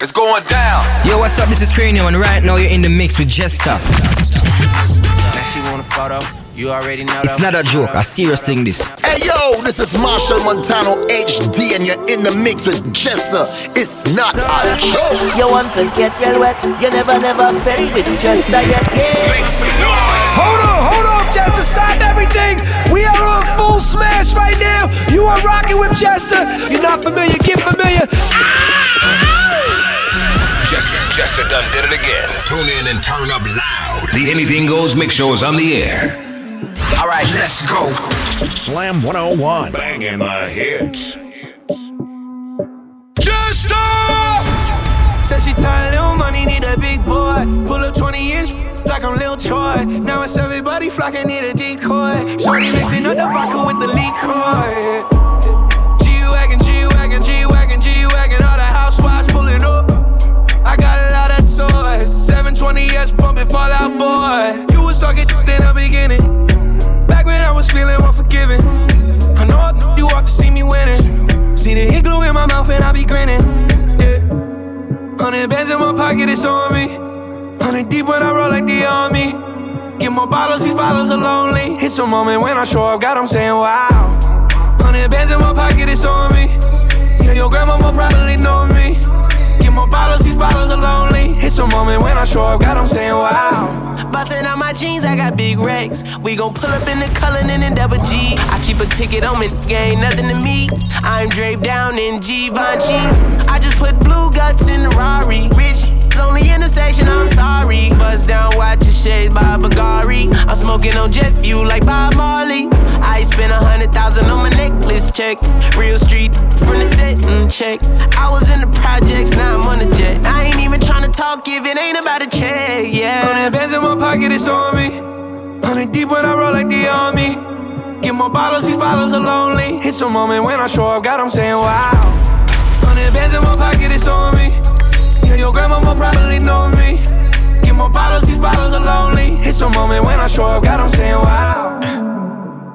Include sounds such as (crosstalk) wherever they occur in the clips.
It's going down. Yo, what's up? This is Cranium, and right now you're in the mix with Jester. Now she want a photo. You already know. It's not a joke, a serious thing. This. Hey yo, this is Machel Montano HD, and you're in the mix with Jester. It's not a joke. You want to get real wet? You never, never felt with Jester yet. Make some noise. Hold on, hold on, Jester, stop everything. We are on full smash right now. You are rocking with Jester. If you're not familiar, get familiar. Ah! Jester, Jester done did it again. Tune in and turn up loud. The Anything Goes Mix Show is on the air. All right, let's go. Slam 101. Banging the hits. Jester! Said she tired, little money, need a big boy. Pull up 20 inch like I'm Lil Troy. Now it's everybody flocking, need a decoy. Shorty mixing up the vodka with the liquor. G-Wagon, G-Wagon, G-Wagon, G-Wagon. All the housewives pulling up. I got a lot of toys. 720S bumping Fall Out Boy. You was talking shit in the beginning. Back when I was feeling unforgiving. I know you walked to see me winning. See the hit glue in my mouth and I be grinning. Yeah. Hundred bands in my pocket, it's on me. Hundred deep when I roll like the army. Get more bottles, these bottles are lonely. It's a moment when I show up, God, I'm saying wow. Hundred bands in my pocket, it's on me. Yeah, your grandma will probably know me. More bottles, these bottles are lonely. It's a moment when I show up, God, I'm saying wow. Bustin' out my jeans, I got big racks. We gon' pull up in the Cullinan and double G. I keep a ticket on me, ain't nothing to me. I'm draped down in Givenchy. I just put blue guts in the Rari. Rich it's only intersection, I'm sorry. Bust down, watch your shades by Bagari. I'm smoking on jet fuel like Bob Marley. Spent a hundred thousand on my necklace check. Real street from the set check. I was in the projects, now I'm on the jet. I ain't even tryna talk if it ain't about a check, yeah. Hundred bands in my pocket, it's on me. Hundred deep when I roll like the army. Get more bottles, these bottles are lonely. It's a moment when I show up, God, I'm saying wow. Hundred bands in my pocket, it's on me. Yeah, your grandma will probably know me. Get more bottles, these bottles are lonely. It's a moment when I show up, God, I'm saying wow.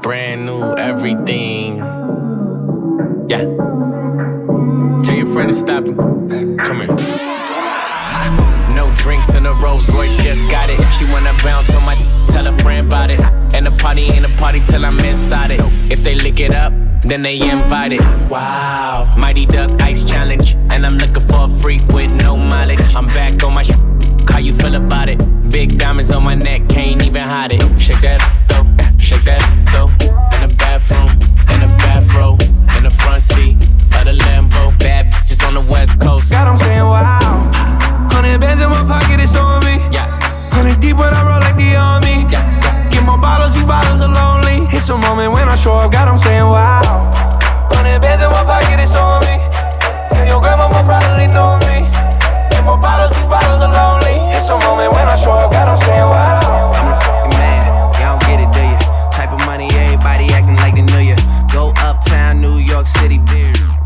Brand new everything. Yeah. Tell your friend to stop and come here. No drinks in a Rolls Royce, just got it. If she wanna bounce on my, tell a friend about it. And the party ain't a party till I'm inside it. If they lick it up, then they invited. Wow, Mighty Duck Ice Challenge, and I'm looking for a freak with no mileage. I'm back on my. Sh- how you feel about it? Big diamonds on my neck, can't even hide it. Shake that though, shake that though. In the bathroom, in the bathroom, in the front seat of the Lambo. Bad bitches on the west coast. God, I'm saying wow. Hundred bands in my pocket, it's on me. Yeah, Hundred deep when I roll like the army. yeah, yeah. Get more bottles, these bottles are lonely. It's a moment when I show up, God, I'm saying wow. Hundred bands in my pocket, it's on me. Yeah, your grandma will probably know me. Get bottles, these bottles are lonely. It's a moment when I show up, God, I'm saying wow. Everybody acting like they knew you. Go uptown, New York City.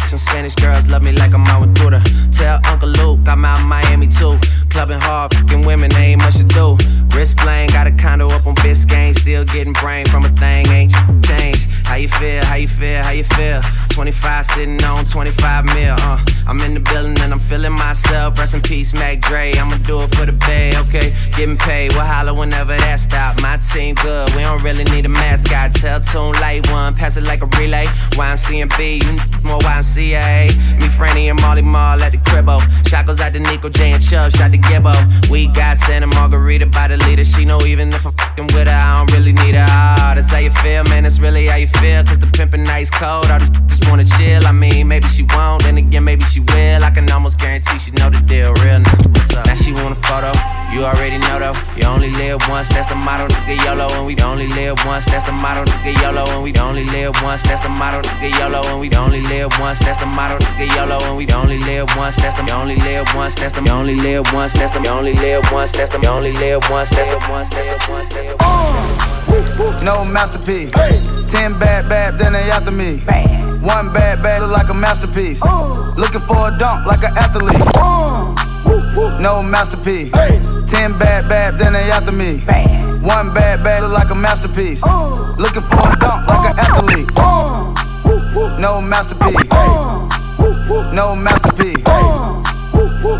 Some Spanish girls love me like I'm out with Buddha. Tell Uncle Luke I'm out Miami too. Clubbing hard, fucking women, they ain't much to do. Wrist bling, got a condo up on Biscayne. Still getting brain from a thing, ain't changed. How you feel, how you feel, how you feel? 25 sitting on 25 mil, uh. I'm in the building and I'm feeling myself. Rest in peace, Mac Dre. I'ma do it for the bay, okay? Getting paid, we'll holler whenever that stop. My team good, we don't really need a mascot. Tell Tune Light One, pass it like a relay. YMCMB, you n- more YMCA. Me, Franny, and Mally Mall at the cribbo. Shot goes out to Nico J and Chubb, shot to Gibbo. We got Santa Margarita by the leader. She know even if I'm fucking with her, I don't really need her. Ah, that's how you feel, man. That's really how you feel. Cause the pimpin' nice cold. All just (laughs) wanna chill. I mean, maybe she won't, then again, maybe she will. I can almost guarantee she know the deal. Real nigga, what's up? Now she want a photo. You already know though. You only live once, that's the motto, nigga YOLO. And we only live once, that's the motto, nigga YOLO. And we only live once, that's the motto, nigga YOLO. And we only live once, that's the motto, nigga YOLO. And we only live once, that's the You only live once, that's the You only live once, that's the You only live once, that's the You only live once, that's the once, that's the once, that's the No masterpiece. Ten bad babs and they after me. One bad bad look like a masterpiece. Looking for a dunk like an athlete. No masterpiece. Ten bad babs and they after me. One bad bad look like a masterpiece. Looking for a dunk like an athlete. No masterpiece. No masterpiece.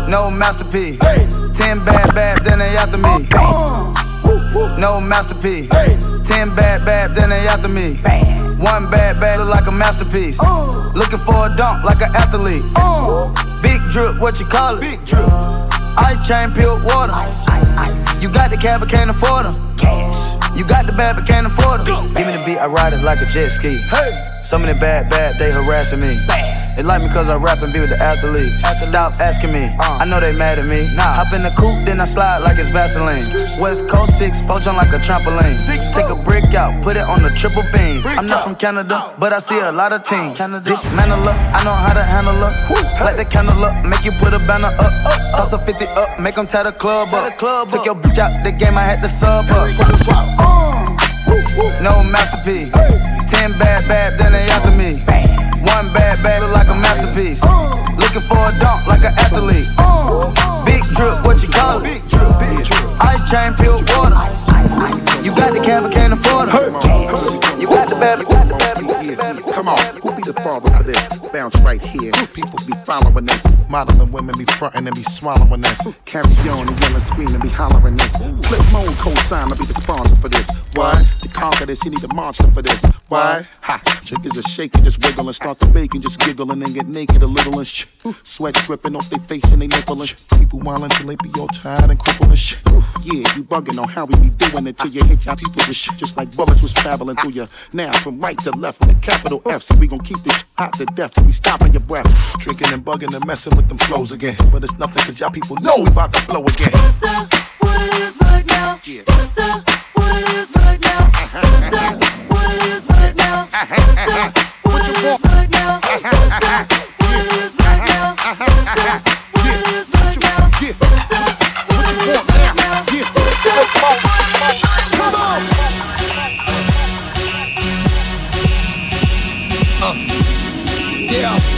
no masterpiece. Ten bad babs and they after me. No masterpiece. Ten bad babs and they after me. One bad bad look like a masterpiece. Looking for a dunk like an athlete. Big drip, what you call it? Big drip. Ice chain, pure water. Ice, ice, ice. You got the cab, but can't afford them. Cash. You got the bad, but can't afford them. Give me the beat, I ride it like a jet ski. Hey. Some of the bad, bad, they harassing me. Bad. They like me cause I rap and be with the athletes. Stop asking me, uh. I know they mad at me. Nah. Hop in the coupe, then I slide like it's Vaseline. West Coast 6, poach on like a trampoline. Six, Take a brick out, put it on the triple beam. I'm not from Canada, but I see a lot of teams. Dismantle up, I know how to handle up. Light the candle up, make you put a banner up. Toss a 50 up, make them tie the club up. Took your bitch out the game, I had to sub up. swap No masterpiece. Ten bad babs, then they after me. One bad look like a masterpiece. Looking for a dunk like an athlete. Big drip, what you call it? Ice chain, pure water. You got the cab, can't afford it. You got the bad, you got the Come on, who be the father of this? Bounce right here. People be following this. Modeling women be frontin' and be swallowing this. Carry on and yelling, screaming, be hollering this. Flip mode co-sign, be the sponsor for this. Why? To conquer this, he need a monster for this. Why? Ha! Chickens are shaking, just wiggle and start to and just giggle and get naked a little and sh. Sweat dripping off their face and they nipple and sh. People wildin' till they be all tired and crippled and sh. Yeah, you bugging on how we be doing it till you hit your people with shit just like bullets was traveling through you. Now from right to left with the capital F, so we gon' keep this hot to death. We stopping your breath, drinking and bugging and messing with them flows again. But it's nothing cause y'all people know we about to blow again. What's the, what it is right now? Yeah. What's the, what it is right now? What's the, what it is right now? What's the, what it is right now? What's the, what it is right now? What's the, what it is right now? Yeah. What you want now? Come on. Yeah.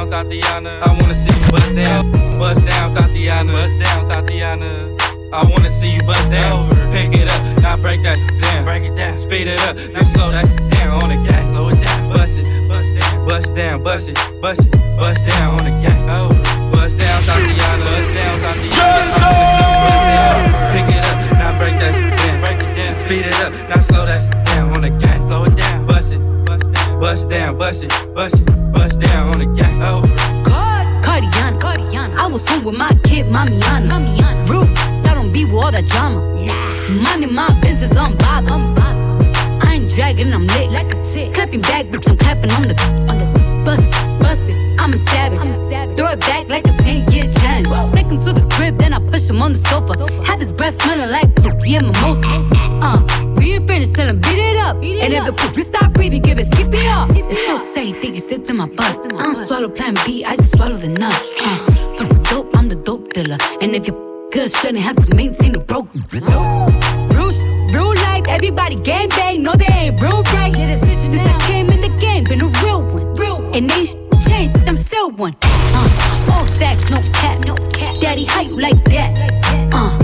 Down, Thotiana. I wanna see you bust down. Bust down, Thotiana. Bust down, Thotiana. I wanna see you bust down. Pick it up, now break that shit down. Break it down, speed it up, now slow that shit down on the gas. Slow it down, bust it, bust down, bust down, bust it, bust it, bust down on the gas. Oh, bust down, Thotiana. Bust down, Thotiana. I wanna see you bust down. Pick it up, now break that shit down. Break it down, speed it up, now slow that shit down on the gas. Slow it down, bust it, bust down, bust down, bust it, bust it, bust down wanna get out. Oh. God, Cardiana, Cardiana. I was home with my kid, Mamiana. Mamiana. Rude, I don't be with all that drama. Nah. Money, my business, I'm Bob. I'm Bob. I ain't dragging, I'm lit like a tick. Clapping back, bitch, I'm clapping on the, on the bus, bus. I'm a savage. I'm a savage. Throw it back like a 10 year challenge. Take him to the sofa. Have his breath smelling like yeah, mimosa. Uh, we ain't finished, tell him beat it up. And if the poop stop breathing, give it skip it up. It's so tight, think he slipped in my butt. I don't swallow plan B, I just swallow the nuts. Uh, I'm the dope, I'm the dope dealer. And if you good, shouldn't have to maintain the broke. Bruce, real life, everybody gang bang, no they ain't real right. Yeah, that's Since I came in the game, been a real one. Real And they changed, I'm still one. Uh, all facts, no cap, no cap. Daddy, how you like that? Uh,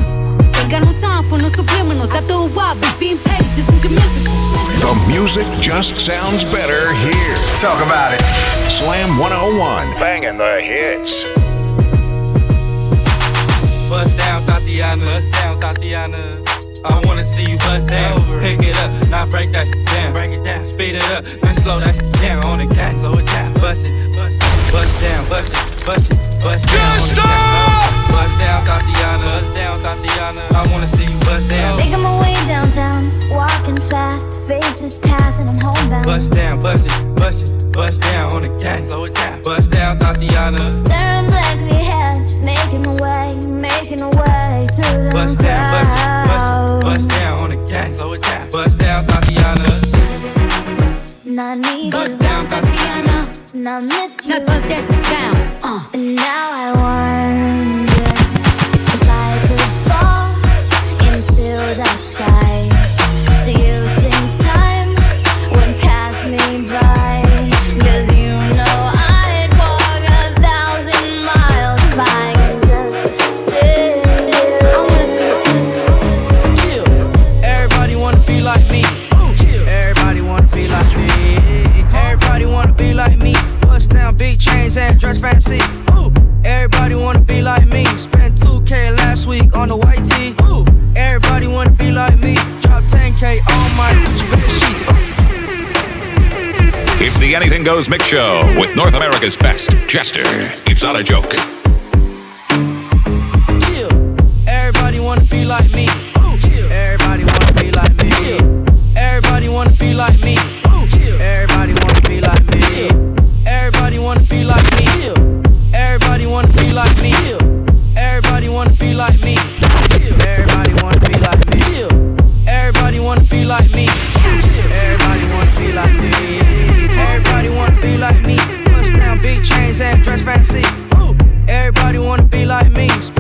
ain't got no time for no subliminals. After a while, bitch, being paid just look miserable. The music just sounds better here. Talk about it. Slam 101, banging the hits. Bust down, Thotiana. Bust down, Thotiana. I wanna see you bust down. Pick it up, now break that shit down. Break it down, speed it up, then slow that shit down on the cat. Slow it down, bust it, bust down, bust it, bust it, bust down. on the cat. Bust down, Thotiana. Bust down, Thotiana. I wanna see you bust down. Making my way downtown, walking fast, faces passing, I'm homebound. Bust down, bust it, bust it, bust down on the cat. Slow it down, bust down, Thotiana. Staring blankly ahead, just making my way, making my way through the Bust down, bust it, bust it, bust down on the cat. Slow it down, bust down, Thotiana. And I need Bust you, down, Thotiana. and I miss you. That shit down. Uh. And now I wonder Anything Goes Mix Show with North America's best, Jester. It's not a joke. Everybody wanna be like me. means.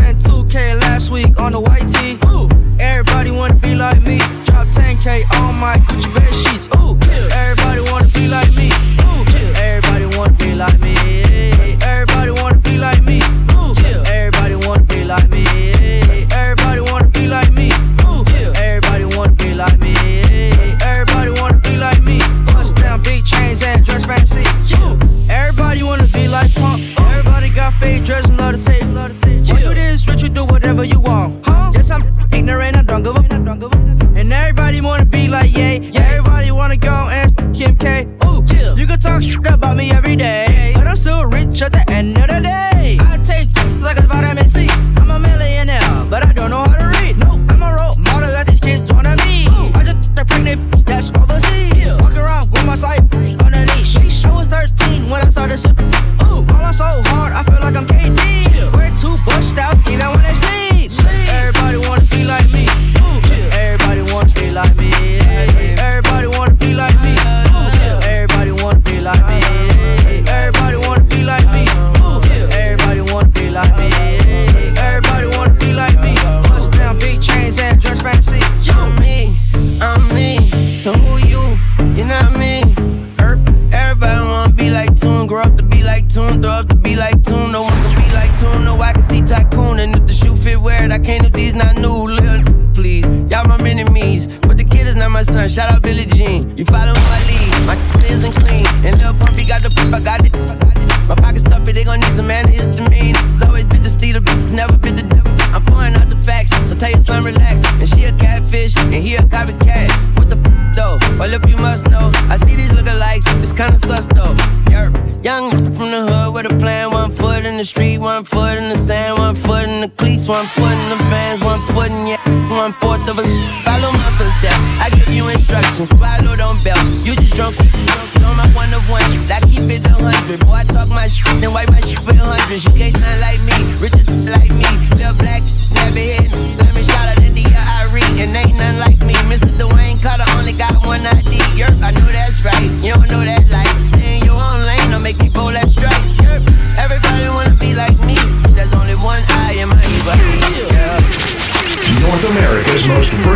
The cleats, one foot in the vans, one foot in yeah, (laughs) one fourth of a. (laughs) Follow my footsteps, I give you instructions, swallow don't. You just drunk, drunk on my one of one. I keep it a hundred, boy I talk my shit (laughs) and wipe my shit with hundreds. You can't sound like me, rich like me, little black,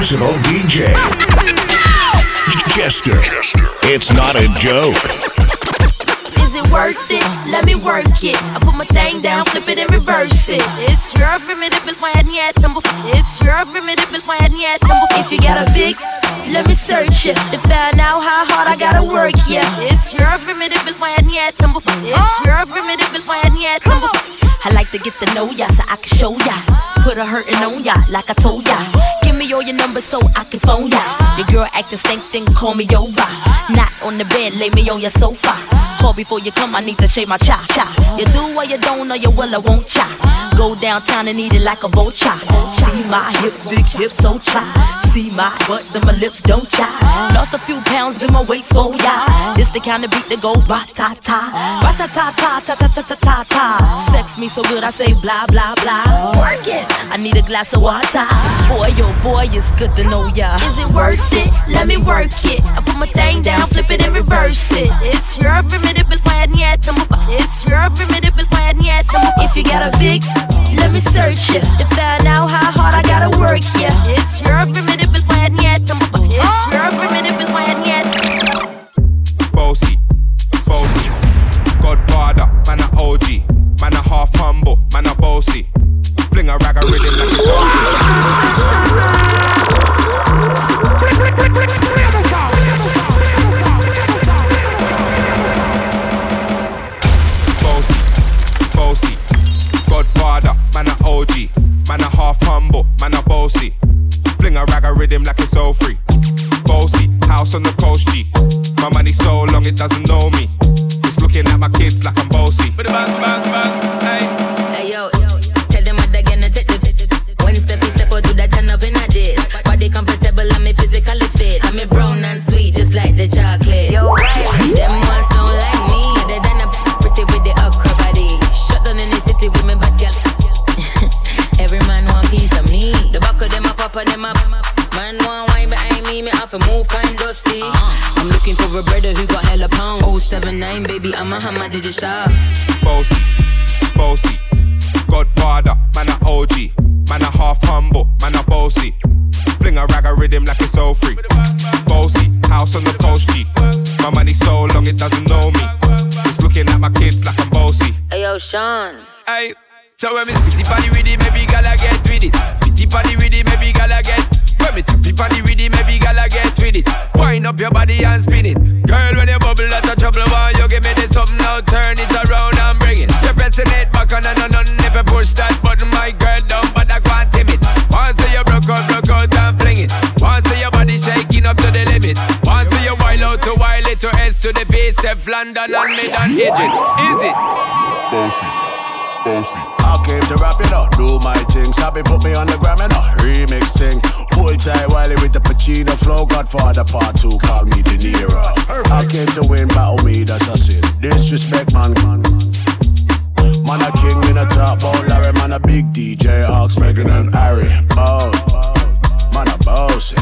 DJ. Jester. Jester. It's not a joke. Is it worth it? Let me work it. I put my thing down, flip it and reverse it. It's your primitive is why I need number. It's your primitive is why I need number. If you got a big, let me search it to find out how hard I gotta work. Yeah, it's your primitive is why I need number. It's your primitive is why I need number. I like to get to know ya so I can show ya. Put a hurtin' on ya like I told ya. Give me all your numbers so I can phone ya. Your girl acting stink, then call me over. Not on the bed, lay me on your sofa. Call before you come, I need to shave my cha cha. You do or you don't, or you will or won't cha. Go downtown and eat it like a vulture. See my hips, big hips, so cha. See my butts and my lips, don't cha. Lost a few pounds in my waist, oh yeah. This the kind of beat that go ba ta ta, ba ta ta ta ta ta ta ta ta ta. Sex me so good, I say blah blah blah. Work it. I need a glass of water. Boy, yo, boy, it's good to know ya. Is it worth it? Let me work it. I put my thing down, flip it and reverse it. It's your me the bill for head yet. It's your formidable for head yet. If you got a big, let me search it to find out how hard I gotta work. Yeah, it's your formidable for head yet. It's your Bossy, bossy. I came to rap it up, do my thing. Sabi put me on the gram and a remix thing. Pull tight Wiley with the Pacino flow. Godfather part two, call me De Niro. I came to win, battle me, that's a sin. Disrespect, man. Man a king in a top, oh Larry, man a big DJ, Ox, Megan and Harry. Oh, man a bossy.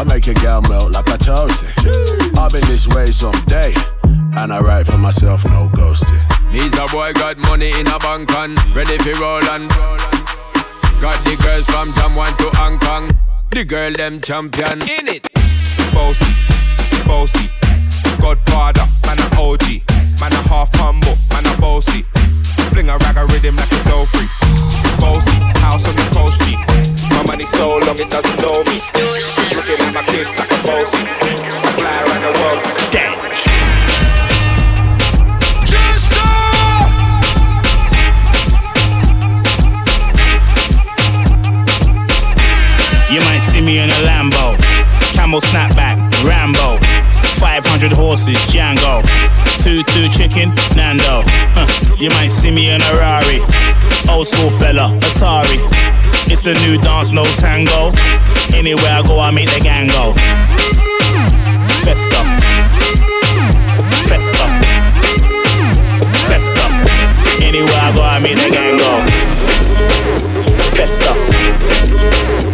I make your girl melt like a toasty. I'll be this way someday, and I write for myself, no ghosting. Needs a boy got money in a bank and ready for roll and Got the girls from Jamwan to Hong Kong. The girl them champion in it. Bossy, bossy, Godfather, man a OG, man a half humble, man a bossy. Fling a rag a rhythm like it's all free. Bossy, house on the coast G. My money so long it doesn't know me. It's looking at my kids like a bossy. I fly around the world, me in a Lambo, camel snapback, Rambo, 500 horses, Django, two two chicken, Nando. Huh. You might see me in a Rari, old school fella, Atari. It's a new dance, no tango. Anywhere I go, I make the gang go. Festa, festa, festa. Anywhere I go, I make the gang go. Festa.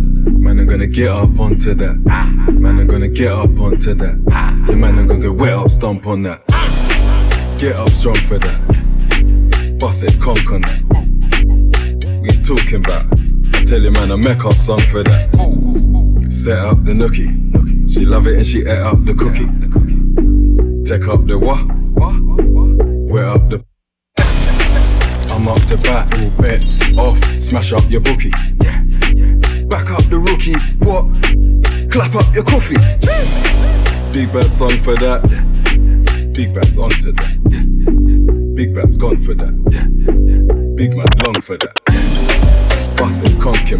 Man, I'm gonna get up onto that. Man, I'm gonna get up onto that. Yeah, man, I'm gonna get wet up, stomp on that. Get up strong for that. Bust it, conk on that. You talking about? I tell you, man, I make up song for that. Set up the nookie. She love it and she ate up the cookie. Take up the what? Wet up the. I'm up to battle, bets off, smash up your bookie. Back up the rookie, what? Clap up your coffee. Big bad song for that. Big bad's onto that. Big bad's gone for that. Big man long for that. Bustin' conk him.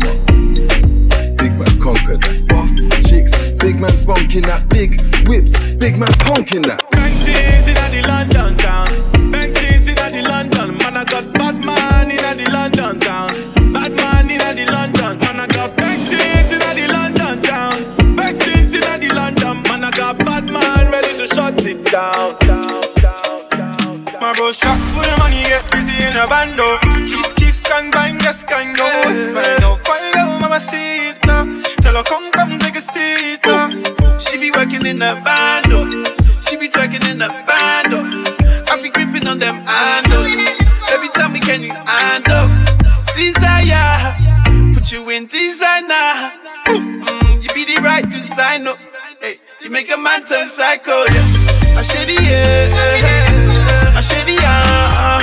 Big man conquer that. Buff chicks, big man's bonking that. Big whips, big man's honking that. Things in the London town. I got bad man in the London town. Bad man in the London. Man, I got bang things in the London town. Bang things in the London. Man, I got bad man ready to shut it down. down, down, down, down. My bro shop for the money, get busy in a bando. Kiff, kiff, gang, bang, yes, gang, go. Find out, find out, mama, see it now. Tell her, come, come, take a seat now. She be working in the band, oh. She be twerking in the band, oh. I be gripping on them handles. Put you in designer. Mm, you be the right designer. Hey, you make a man turn psycho, yeah. I shady, yeah. I shady, yeah.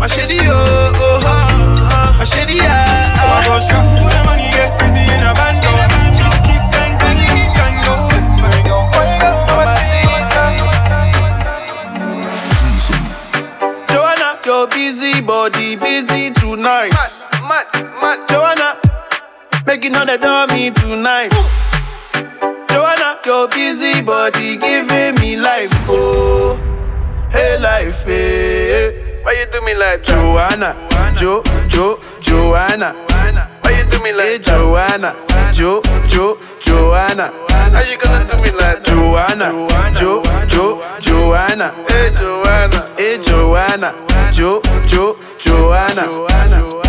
I shady, oh, oh, oh. I shady, yeah. My bro shop for the money, get busy in a bando. Kiff, kiff, gang, bang, yes, go. Find out, find mama, see it now. Joanna, your busy body busy tonight. Mad, mad, Joanna, making all the dummy tonight. Joanna, your busy body giving me life, oh, hey life, hey. Why you do me like Joanna, Jo, Jo, Joanna? Why you do me like eh, Joanna, Jo, Jo, Joanna? How you gonna do me like Joanna, Jo, Jo, Joanna? Hey Joanna, hey Joanna, Jo, Jo, Joanna.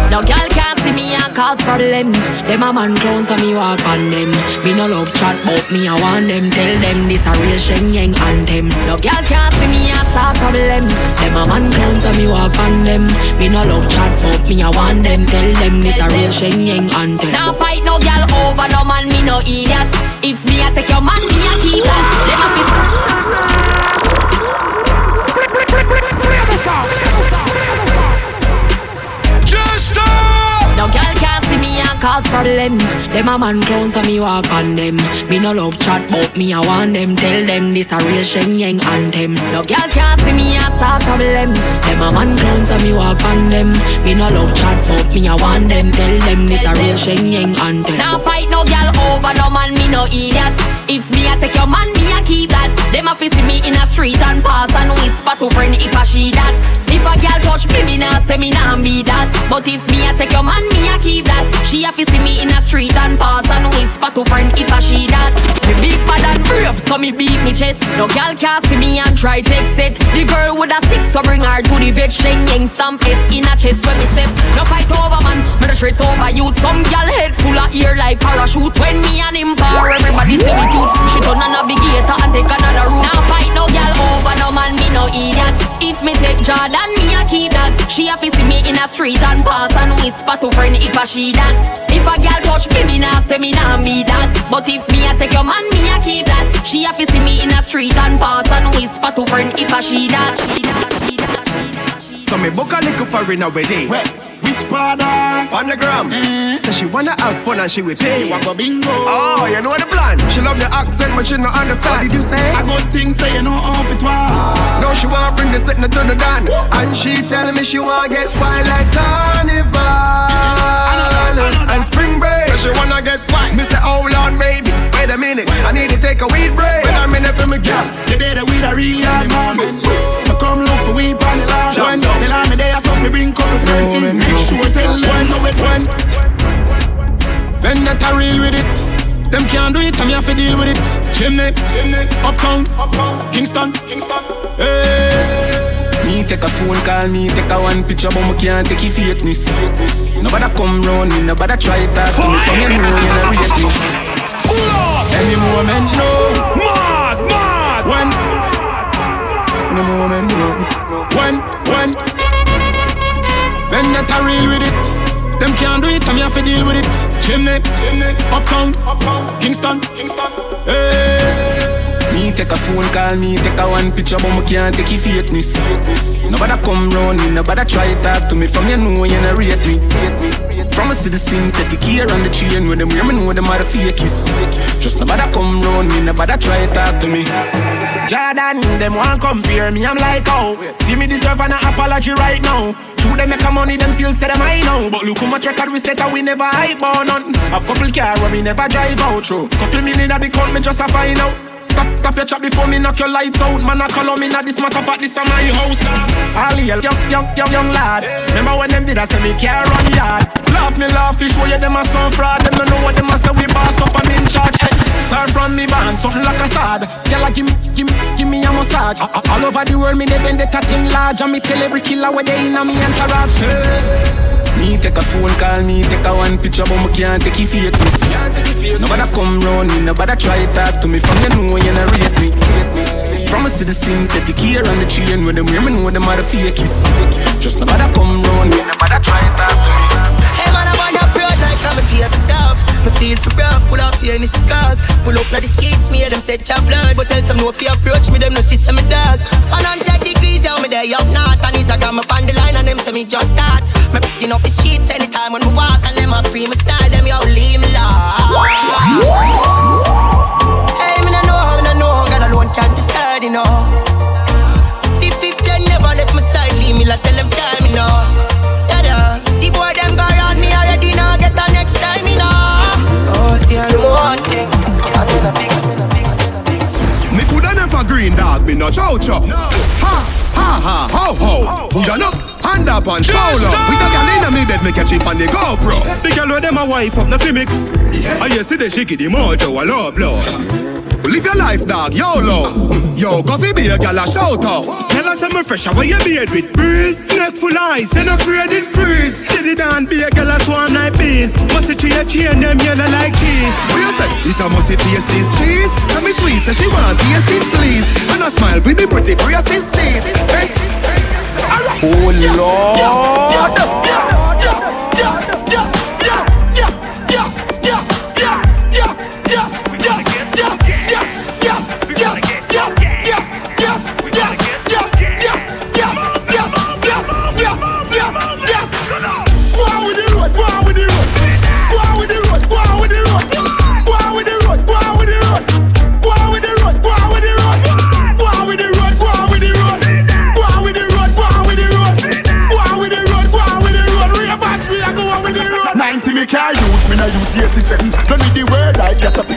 No girl can't see me and cause problem. Them a man clown so me walk on them. Me no love chat but me I want them. Tell them this a real Shen Yeng anthem. No girl can't see me and cause problem. Them a man clown so me walk on them. Me no love chat but me I want them. Tell them this a real Shen Yeng anthem. Now fight no girl over no man, me no idiot. If me a take your man, me a keep that. Them a fit. Cause problem. Them a man clown so me walk on them. Me no love chat but me I want them. Tell them this a real Shen Yeng anthem. No girl can't see me and start problem. Them a man clown so me walk on them. Me no love chat but me I want them. Tell them this a real Shen Yeng anthem. Now fight no girl over no man, me no idiot. If me a take your man, a keep that. Them a fi see me in a street and pass and whisper to friend if I she that. If a girl touch me, me nah say me nah be that. But if me a take your man, me a keep that. She a fi see me in a street and pass and whisper to friend if I she that. So me beat me chest. No girl can see me and try take it. The girl with a stick, so bring her to the vet. Shen Yeng stamp S in a chest when me step. No fight over man, me no stress over youth. Some girl head full of ear like parachute. When me and him par, everybody say me cute. She turn a navigator and take another route. Now fight no girl over no man, idiot. If me take Jordan, me a keep that. She a fi see me in a street and pass and whisper to friend if I she that. If a girl touch me, me nah say me nah be that. But if me a take your man, me a keep that. She a fi see me in a street and pass and whisper to friend if I she that. She that, she that, she that, she that. So me book a little foreign wedding. Where? Which part of? On the gram. Mm. So she wanna have fun and she will pay. Wabba bingo. Oh, you know the plan. She love the accent, but she not understand. What did you say? I got things say you know off it was. No, she wanna bring the sitting to the dance. And she tell me she wanna get wild like carnival. And spring break. So she wanna get wild. Me say, oh, hold on, baby. Wait a minute. I need to take a weed break. Wait a minute for me, girl. You did it with a real hard man. Bring. Make sure tell them how it went. Vendetta real with it. Them can't do it, I'm here to deal with it. Chimney, Uptown, Kingston, Hey. Me Me take a phone call, me take a one picture, but me can't take your fakeness. Nobody come round me, nobody try talk to me, from you know you not rate me. Any moment, no. Mad, mad. When? Any moment, no. When, when? Then that I real with it. Them can't do it, I'm here to deal with it. Chimney, uptown, Uptown, Kingston, Hey. Me take a phone call, me take a one picture, but me can't take your fakeness. Nobody come round me, nobody try talk to me. From you know you not rate me. From a city synthetic here on the chain with them, me know them are the fakies. Just nobody come round me, nobody try talk to me. Jordan, them want compare me, I'm like, oh. Feel me deserve an apology right now. True, them make a money, them feel say them I know But look how much record we set and we never hype on none A couple car where we never drive out through Couple million at the count, me just a find out. Stop, stop your chat before me knock your lights out. Man, I call on me now this matter but this is my house now All young, young, young, young lad. Remember when them did I say me care on yard. Laugh me laugh, fish show you them a some fraud. Them don't know what them a say we boss up and in charge. Hey, Start from me band, something like a sword Girl, give me, give me, give me a massage All over the world, me never they bend the thing large And me tell every killer where they in a me entourage hey. Me take a phone call, me take a one picture, but me can't take your fakeness. Nobody come round me, nobody try to talk to me. From you know you not rate me. From a city synthetic here on the chain with them women know them are the fakies. Just nobody come round me, nobody try talk to me. Hey man, I want your broad like I'm a pay for tough. Me feel for rough, pull off in this cock. Pull up now the seats, me hear them set your blood. But tell some no you approach me, them no see some me dog. 100 degrees, yeah, me there up north. And he's a got me on the line and them say me just start. Me picking up the sheets anytime when we walk. And them a pre me style, them yo leave me low. Hey, me no know, me no know, God alone can decide, you know. The fifth gen never left my side, leave me like tell them time, you know. Green dog, me no chow chow. Ha ha ha ho ho. Who ya know? Hand up and show love. We the gal inna me bed, me catch it on the GoPro. The girl with them a wife up, no feel I you see the shaky the mojo, a low blow. Live your life, dog, YOLO. Yo, coffee be a gal a shout out. Tell us I'm fresh, how you beard with breeze. Neck full ice, and afraid it freeze. Steady down, be a gal a swan like bees. Must it tree a chain, them yellow like cheese. What you say? It a must it taste this cheese. Tell me sweet, say she want taste it please. And I smile with the pretty braces teeth. Hey. Oh Lord. me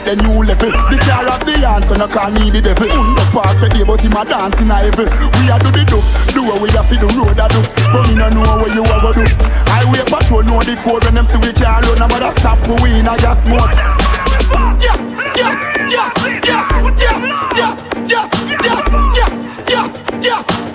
the new level The car of the answer, no call me the devil Undo pass the day, but him a dance in a heaven We a do the do, do what we have to do, road a do But me no know what you ever do Highway patrol know the code when them see we can't run No matter stop, we in a gas mode yes, yes, yes, yes, yes, yes, yes, yes, yes, yes, yes,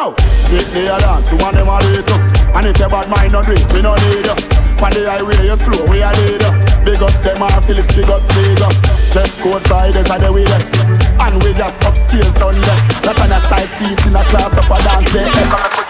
It now. Hit me a dance, woman them a rate up. And if your bad mind no drink, we no need you. On the highway you slow, we a lead you. Big up them a Phillips, big up up. Dress code Fridays are the way there. And we just upscale Sunday. That kind of style seats in a class up a dance day.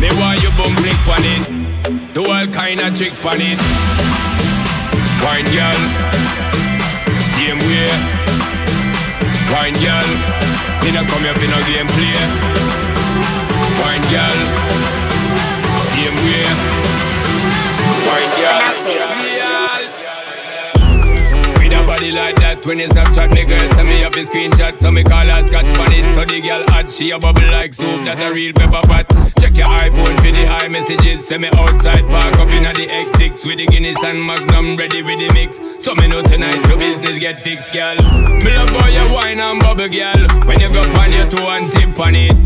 me want you bum flick on it. Do all kind of trick on it. Wine girl, same way. Wine girl, me not come here for no game play. Wine girl, same way. Wine girl, with a body like that when you Snapchat me girl Send me up a screenshot. So me call her on it. So the girl hot she a bubble like soup That a real pepper pot. Check your iPhone for the iMessages Send me outside park up inna the X6 With the Guinness and Magnum ready with the mix. So me know tonight your business get fixed girl. Me love how you wine and bubble girl. When you go on your toe and tip on it.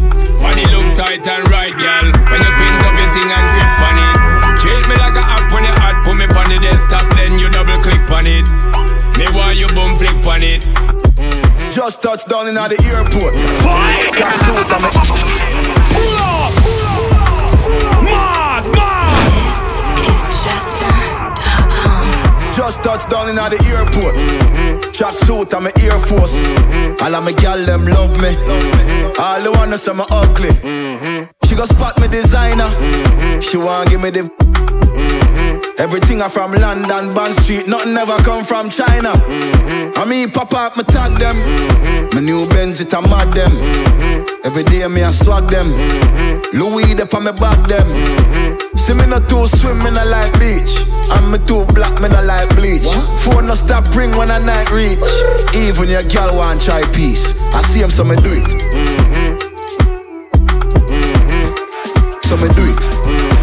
Body look tight and right girl. When you print up your thing and grip on it. Treat me like a app when you hot Put me on the desktop then you double click on it Me want you bum flick on it just touched down in the airport. Fire! Can't shoot on me. Pull up! Mad, mad! This is Jester.com. Just touched down in the airport. Track suit and my Air Force. All of my gal them love me. All the wanna say me ugly. She go spot me designer. She want give me the. Everything I from London, Bond Street, nothing ever come from China. Mm-hmm. I mean, pop up, me tag them. Mm-hmm. My new Benz, it a mad them. Mm-hmm. Every day me I swag them. Louis, they on me back them. See me not too swim, me not like beach. And me too black, me not like bleach. Phone no stop ring when I night reach. Even your girl want try peace. I see him, so me do it. So me do it.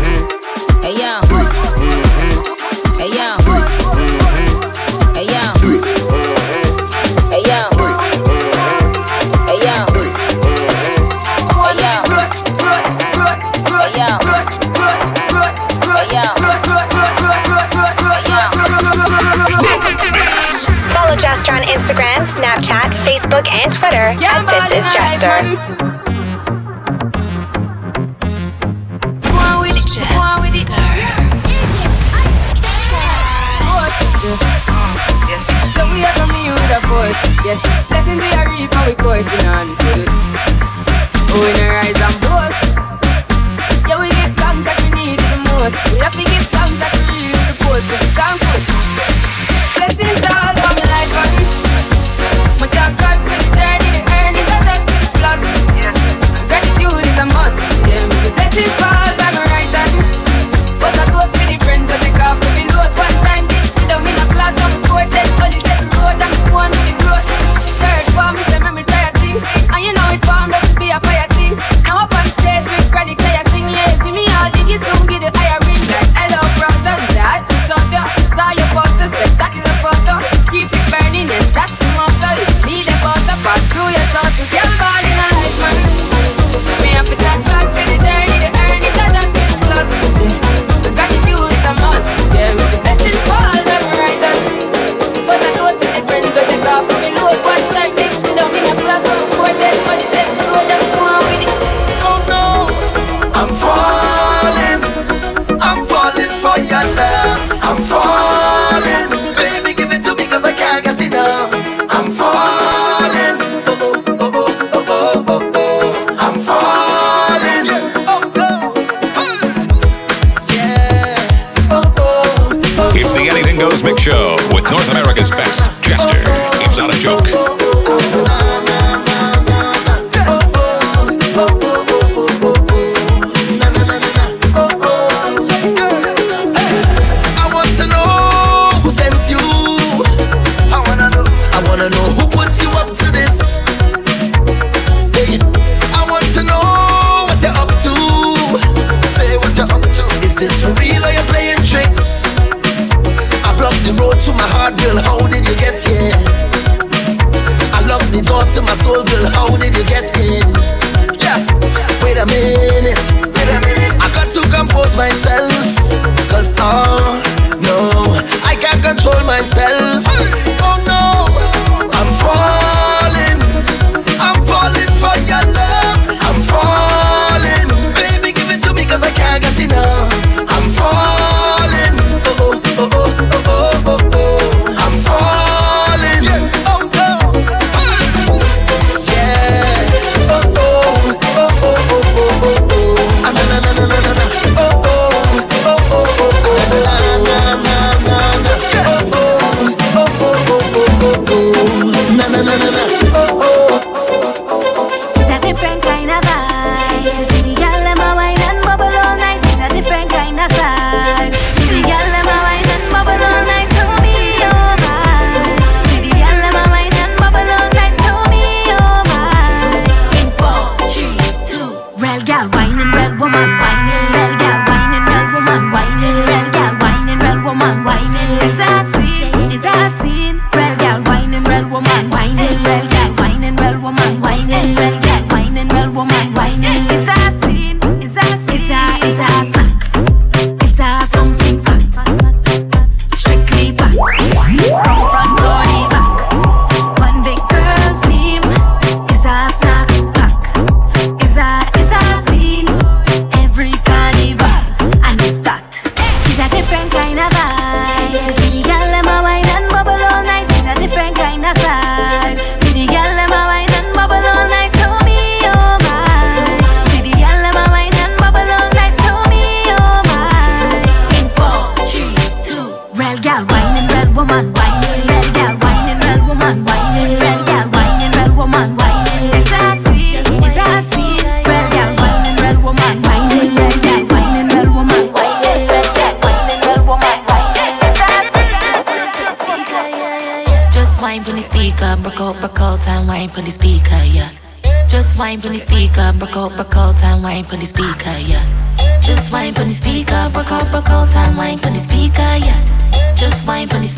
Facebook, and Twitter at This Is Jester. So we are coming with a force. Yes, blessings we are reap and we coursing on. Oh, in a rise and boast. Yeah, we give thanks that we need the most. We have to give thanks that we really supposed to be thankful. Blessings all one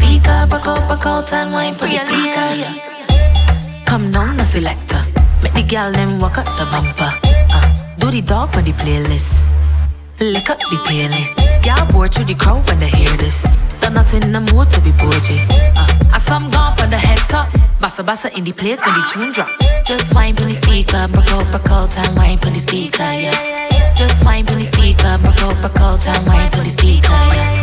speaker, broke and wine for the speaker. Yeah. Come down, the selector. Make the girl them walk up the bumper. Uh, do the dog for the playlist. Lick up the peeling. Y'all bored through the crowd when they hear this. They're not in the to be bougie. Uh, I some gone from the head top. Bassa bassa in the place when the tune drop. Just wine for the speaker, broke out, broke out wine for the speaker. Yeah. Just wine for the speaker, broke out, broke out wine for the speaker. Yeah.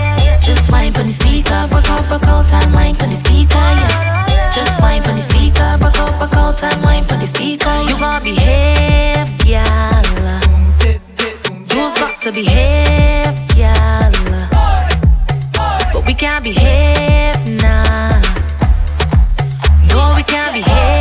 Just wine on the speaker, rock out, rock out and wine on the speaker, yeah. Just wine on the speaker, rock out, rock out and wine on the speaker. You gon' behave, gyal. You's got to behave, gyal. But we can't behave now. No, we can't behave.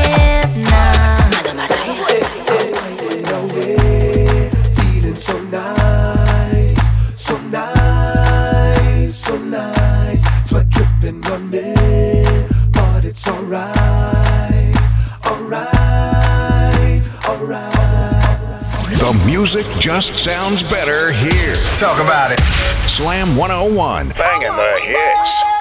The music just sounds better here. Talk about it. Slam 101. Banging the hits.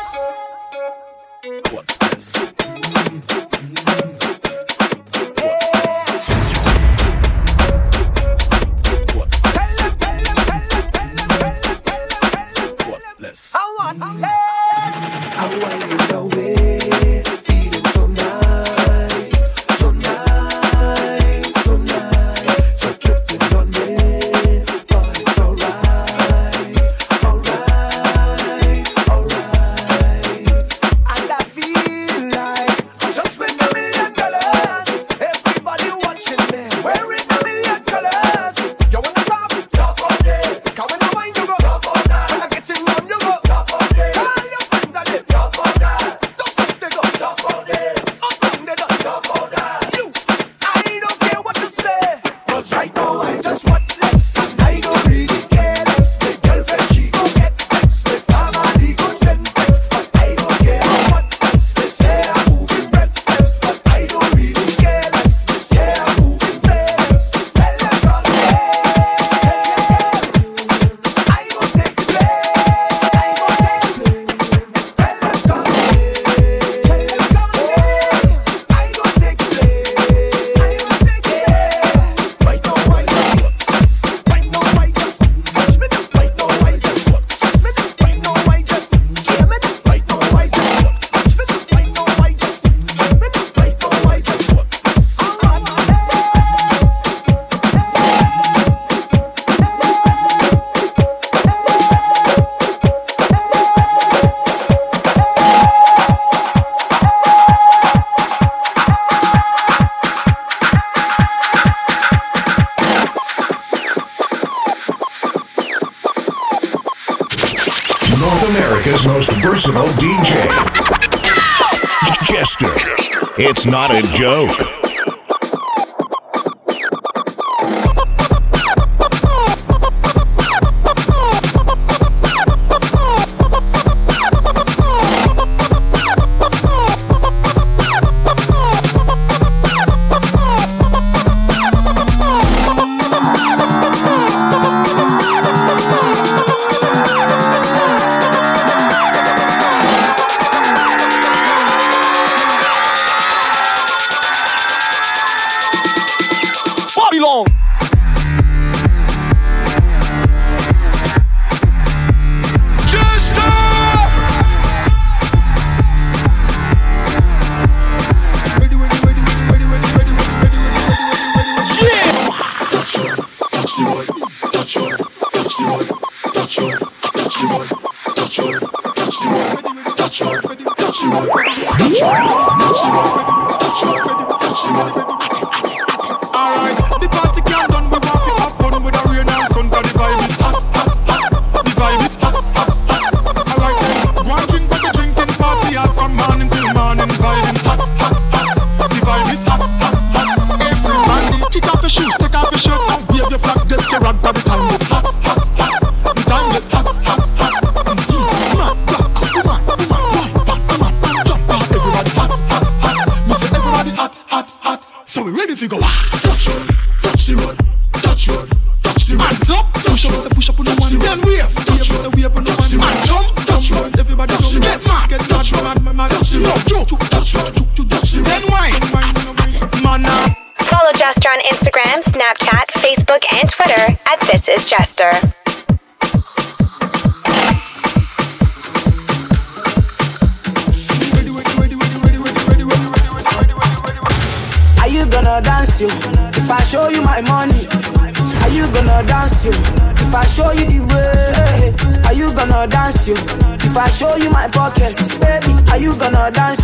not a joke.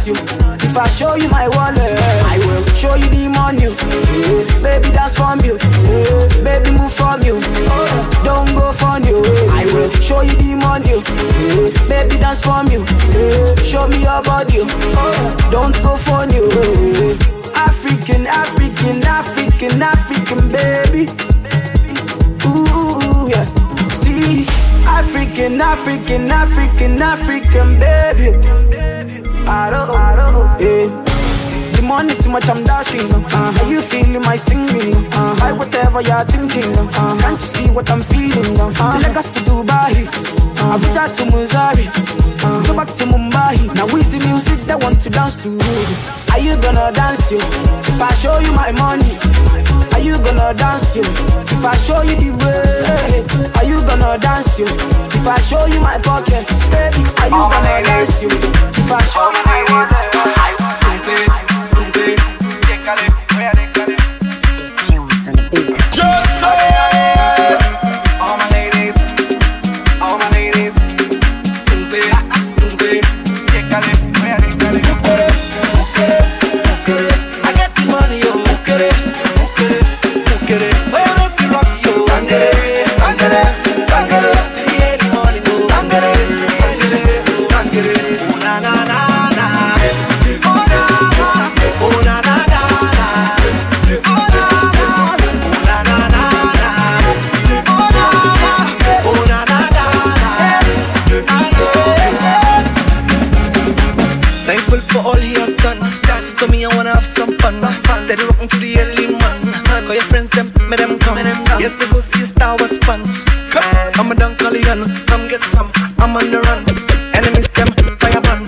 promise you. If I show you my wallet, I will show you the money. Eh, baby, dance from you. Eh, baby, move from you. Eh, don't go from you. I will show you the money. Baby, dance from you. Show me your body. Don't go from you. African, African, African, African, baby. Ooh, yeah. See, African, African, African, African, baby. I don't, I don't, yeah. Money too much, I'm dashing. Uh, are you feeling my singing? Uh-huh. Uh, I whatever you're thinking. Uh, can't you see what I'm feeling? Uh, like us to Dubai. Uh, reach out to Missouri. Uh, go back to Mumbai. Now we the music that want to dance to. Are you gonna dance you? If I show you my money, are you gonna dance you? If I show you the way, are you gonna dance you? If I show you my pockets, baby, are you oh, gonna dance you? If I show oh, you my oh, money, I I was fun. I'm a Dunkalion, come get some. I'm on the run. Enemies, them firebun.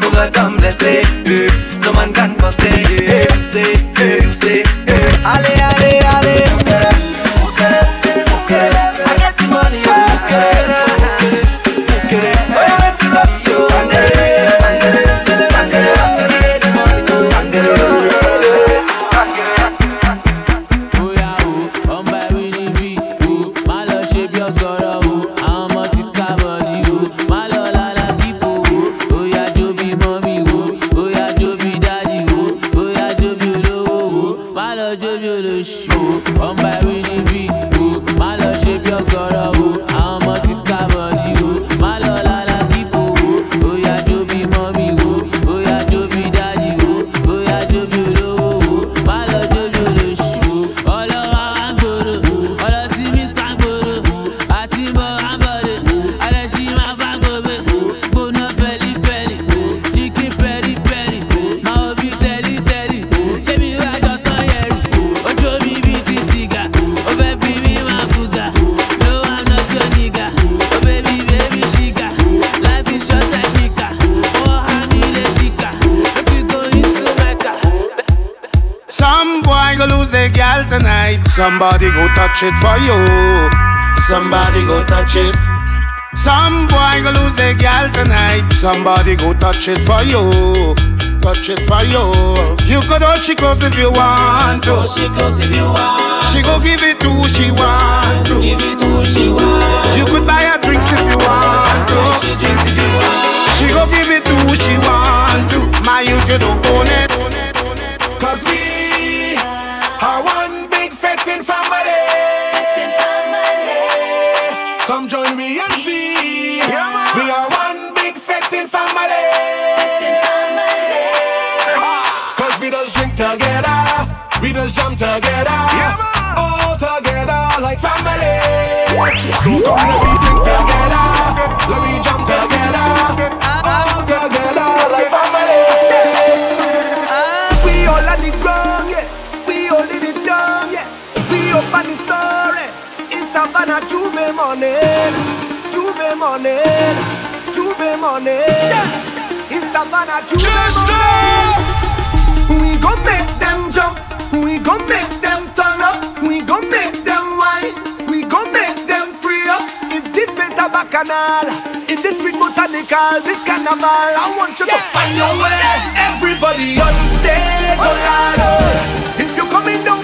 Buga gum, let's say. Eh, come on, gun, go say. touch it for you. Somebody go touch it. Some boy go lose their gal tonight. Somebody go touch it for you. Touch it for you. You could hold she close if you want to. She close if you want. She go give it to who she want to. Give it to who she want. You could buy her drinks if you want to. Buy she drinks if you want. She go give it to who she want to. My youth, you don't own it. Cause we are one big fetting family. together, yeah, all together like family. So come let me it together, let me jump together, all together like family. We all on the ground, yeah. We all yeah. We the story. It's morning, morning, morning. We gon' make bacchanal in this sweet botanical, this carnival. I want you yeah. to find your way. Everybody on stage, oh If you come in the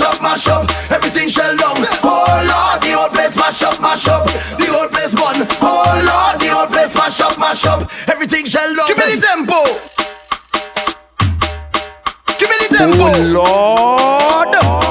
mash up, mash up. Everything shell down. Oh Lord, the whole place mash up, mash up. The whole place burn. Oh Lord, the whole place mash up, mash up. Everything shell down. Give me the tempo. Give me the oh, tempo. Oh Lord.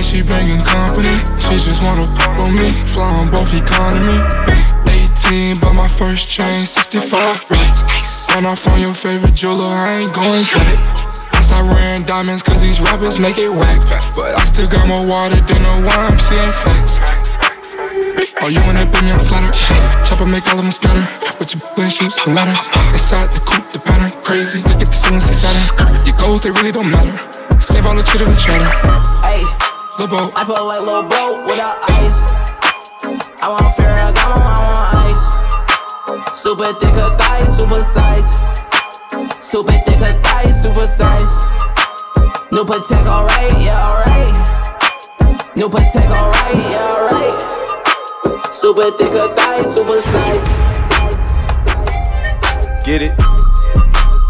And she bringing company. She just wanna f on me. Flying both economy. 18, but my first chain 65 racks. Run off on your favorite jeweler, I ain't going back. I start wearing diamonds cause these rappers make it whack. But I still got more water than a YMCA facts. Oh, you wanna be me on a flatter? Chopper make all of them scatter. With your blend shoes and ladders. Inside the coupe, the pattern crazy. Look at the ceiling, see Saturn. Your goals, they really don't matter. Save all the chitter and chatter. Lil' boat. I feel like little boat without ice. I want Ferragamo, I want ice. Super thick her thighs, super size. Super thick her thighs, super size. New Patek, alright, yeah, alright. New Patek, alright, yeah, alright. Super thick her thighs, super size. Get it?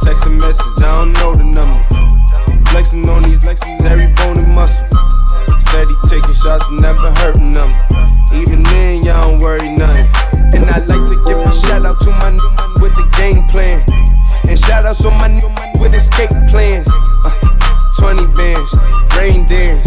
Text a message, I don't know the number. Flexing on these flexing every bone and muscle. Steady taking shots, never hurting them. Even then, y'all don't worry nothing. And I like to give a shout out to my new n- with the game plan. And shout outs to my new n- with escape plans. Uh, 20 bands, rain dance.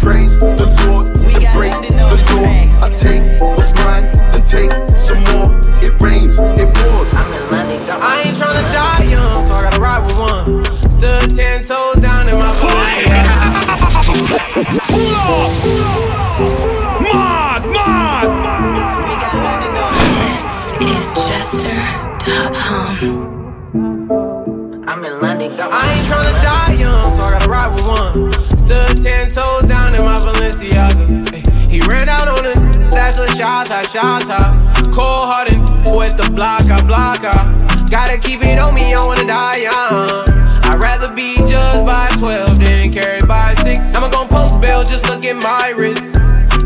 praise the Lord, the break the law. I take what's mine and take some more. Me, I wanna die young. I'd rather be judged by 12 than carried by 6. I'ma gon' post bail, just look at my wrist.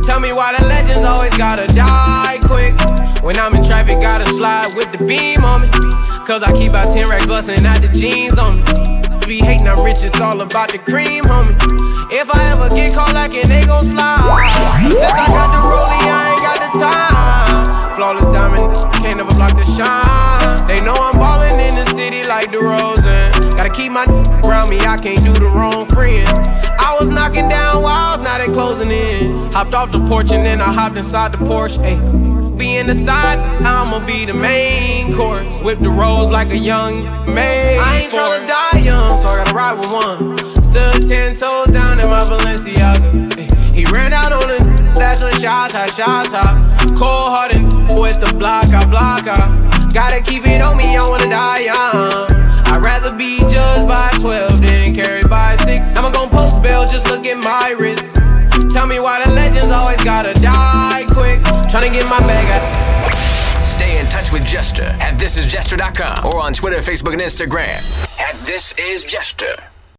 Tell me why the legends always gotta die quick. When I'm in traffic, gotta slide with the beam on me. Cause I keep out 10 racks bustin' out the jeans on me. Be hating, I'm rich, it's all about the cream, homie. If I ever get caught like it, they gon' slide. Since I got the rollie, I ain't got the time. Flawless diamond, can't never block the shine. They know I'm in the city like DeRozan. Gotta keep my around me, I can't do the wrong friend. I was knocking down walls, now they closing in. Hopped off the porch and then I hopped inside the Porsche. Ayy. Be in the side, I'ma be the main course. Whip the rolls like a young maid. I ain't tryna die young, so I gotta ride with one. Stood ten toes down in my Balenciaga. He ran out on it, that's a shot, shot, top. Cold hearted with the block, I block, I. Gotta keep it on me, I wanna die young. I'd rather be judged by 12 than carried by 6. I'ma gon' post bail, just look at my wrist. Tell me why the legends always gotta die quick. Tryna get my bag out. Stay in touch with Jester at thisisjester.com or on Twitter, Facebook, and Instagram at This Is Jester.